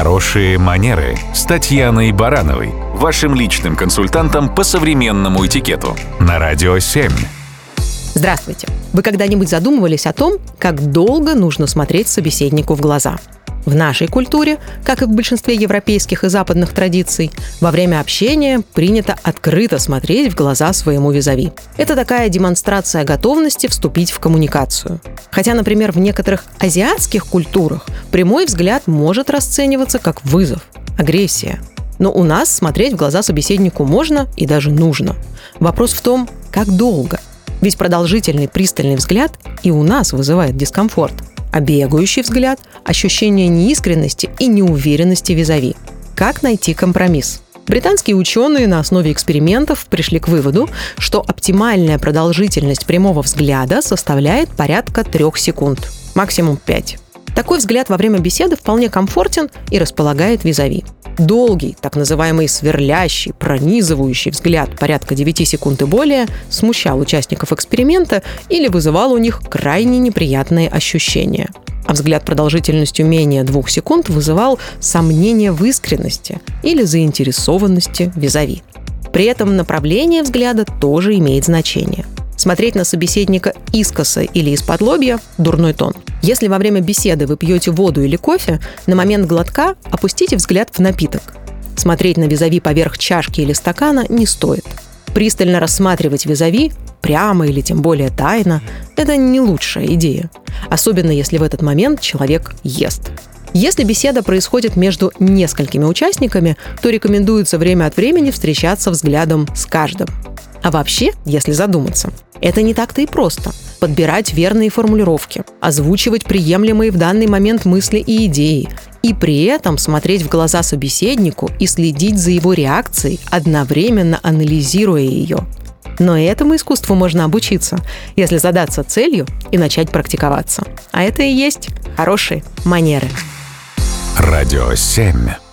Хорошие манеры с Татьяной Барановой, вашим личным консультантом по современному этикету на Радио 7. Здравствуйте. Вы когда-нибудь задумывались о том, как долго нужно смотреть собеседнику в глаза? В нашей культуре, как и в большинстве европейских и западных традиций, во время общения принято открыто смотреть в глаза своему визави. Это такая демонстрация готовности вступить в коммуникацию. Хотя, например, в некоторых азиатских культурах прямой взгляд может расцениваться как вызов, агрессия. Но у нас смотреть в глаза собеседнику можно и даже нужно. Вопрос в том, как долго. Ведь продолжительный пристальный взгляд и у нас вызывает дискомфорт – а бегающий взгляд – ощущение неискренности и неуверенности визави. Как найти компромисс? Британские ученые на основе экспериментов пришли к выводу, что оптимальная продолжительность прямого взгляда составляет порядка трех секунд, максимум пять. Такой взгляд во время беседы вполне комфортен и располагает визави. Долгий, так называемый сверлящий, пронизывающий взгляд порядка 9 секунд и более смущал участников эксперимента или вызывал у них крайне неприятные ощущения. А взгляд продолжительностью менее двух секунд вызывал сомнение в искренности или заинтересованности визави. При этом направление взгляда тоже имеет значение – Смотреть на собеседника искоса или из-под лобья – дурной тон. Если во время беседы вы пьете воду или кофе, на момент глотка опустите взгляд в напиток. Смотреть на визави поверх чашки или стакана не стоит. Пристально рассматривать визави прямо или тем более тайно – это не лучшая идея. Особенно если в этот момент человек ест. Если беседа происходит между несколькими участниками, то рекомендуется время от времени встречаться взглядом с каждым. А вообще, если задуматься, это не так-то и просто. Подбирать верные формулировки, озвучивать приемлемые в данный момент мысли и идеи, и при этом смотреть в глаза собеседнику и следить за его реакцией, одновременно анализируя ее. Но этому искусству можно обучиться, если задаться целью и начать практиковаться. А это и есть хорошие манеры. Радио 7.